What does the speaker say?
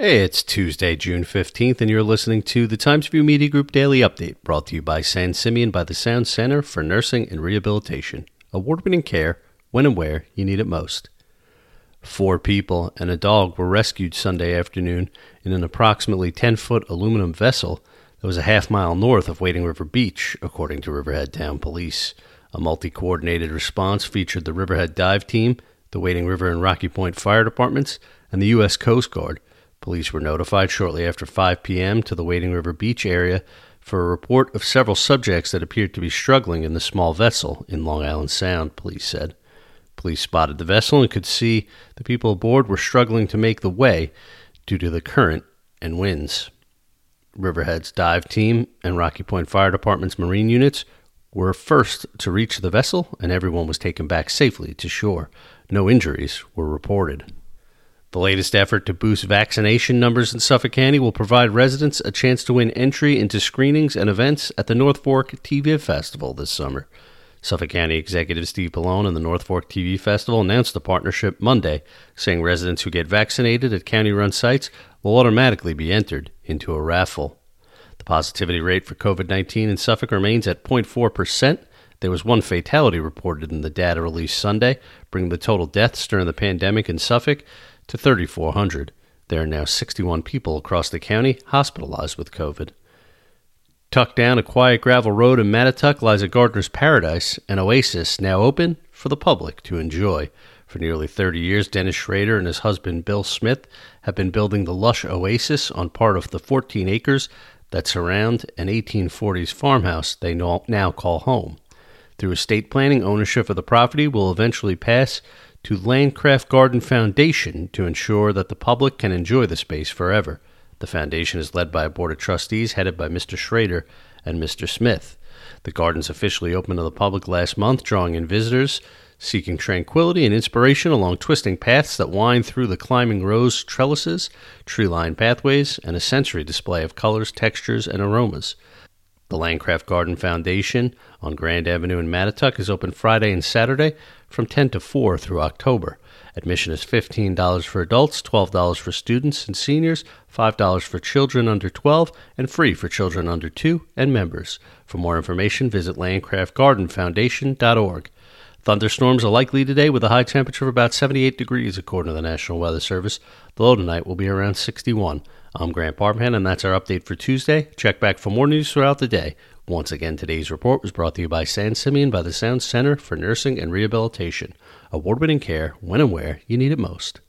Hey, it's Tuesday, June 15th, and you're listening to the Times Review Media Group Daily Update, brought to you by San Simeon by the Sound Center for Nursing and Rehabilitation. Award winning care when and where you need it most. Four people and a dog were rescued Sunday afternoon in an approximately 10 foot aluminum vessel that was a half mile north of Wading River Beach, according to Riverhead Town Police. A multi coordinated response featured the Riverhead Dive Team, the Wading River and Rocky Point Fire Departments, and the U.S. Coast Guard. Police were notified shortly after 5 p.m. to the Wading River Beach area for a report of several subjects that appeared to be struggling in the small vessel in Long Island Sound, police said. Police spotted the vessel and could see the people aboard were struggling to make the way due to the current and winds. Riverhead's dive team and Rocky Point Fire Department's marine units were first to reach the vessel, and everyone was taken back safely to shore. No injuries were reported. The latest effort to boost vaccination numbers in Suffolk County will provide residents a chance to win entry into screenings and events at the North Fork TV Festival this summer. Suffolk County Executive Steve Bellone and the North Fork TV Festival announced the partnership Monday, saying residents who get vaccinated at county run sites will automatically be entered into a raffle. The positivity rate for COVID 19 in Suffolk remains at 0.4%. There was one fatality reported in the data released Sunday, bringing the total deaths during the pandemic in Suffolk to 3,400. There are now 61 people across the county hospitalized with COVID. Tucked down a quiet gravel road in Mattituck lies a gardener's paradise, an oasis now open for the public to enjoy. For nearly 30 years, Dennis Schrader and his husband Bill Smith have been building the lush oasis on part of the 14 acres that surround an 1840s farmhouse they now call home. Through estate planning, ownership of the property will eventually pass to Landcraft Garden Foundation to ensure that the public can enjoy the space forever. The foundation is led by a board of trustees headed by Mr. Schrader and Mr. Smith. The gardens officially opened to the public last month, drawing in visitors seeking tranquility and inspiration along twisting paths that wind through the climbing rose trellises, tree lined pathways, and a sensory display of colors, textures, and aromas. The Landcraft Garden Foundation on Grand Avenue in Mattituck is open Friday and Saturday from 10 to 4 through October. Admission is $15 for adults, $12 for students and seniors, $5 for children under 12, and free for children under 2 and members. For more information, visit landcraftgardenfoundation.org. Thunderstorms are likely today with a high temperature of about 78 degrees, according to the National Weather Service. The low tonight will be around 61. I'm Grant Parpan, and that's our update for Tuesday. Check back for more news throughout the day. Once again, today's report was brought to you by San Simeon by the Sound Center for Nursing and Rehabilitation. Award winning care when and where you need it most.